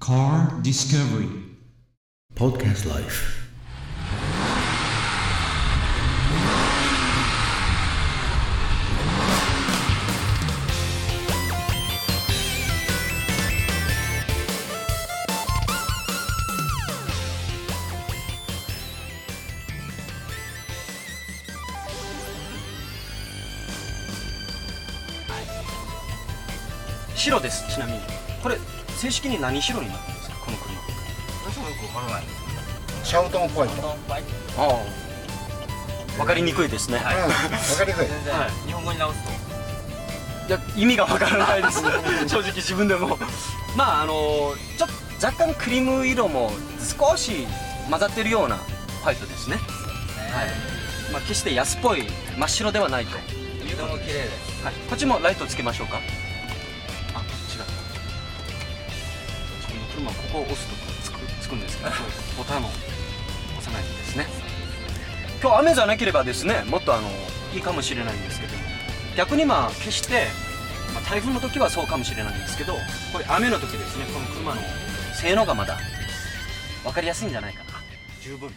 Car Discovery Podcast Life. 白ですちなみにこれ正式に何白になってるんですか？この車。私もよくわからないシャウトンホワイト。ああ分かりにくい。ですね、かりにくい。日本語に直すとい。や意味がわからない。ですね正直自分でもまああのちょっと若干クリーム色も少し混ざってるようなホワイトですねはい。まあ決して安っぽい。真っ白ではない。ととても綺麗ですはい、こっちもライトつけましょうか自分の車ここを押すとつくつくんですけどボタンを押さないとですね。今日雨じゃなければですねもっとあのいいかもしれないんですけど逆にまあ決して、まあ、台風の時はそうかもしれないんですけどこれ雨の時ですねこの車の性能がまだ分かりやすいんじゃないかな。十分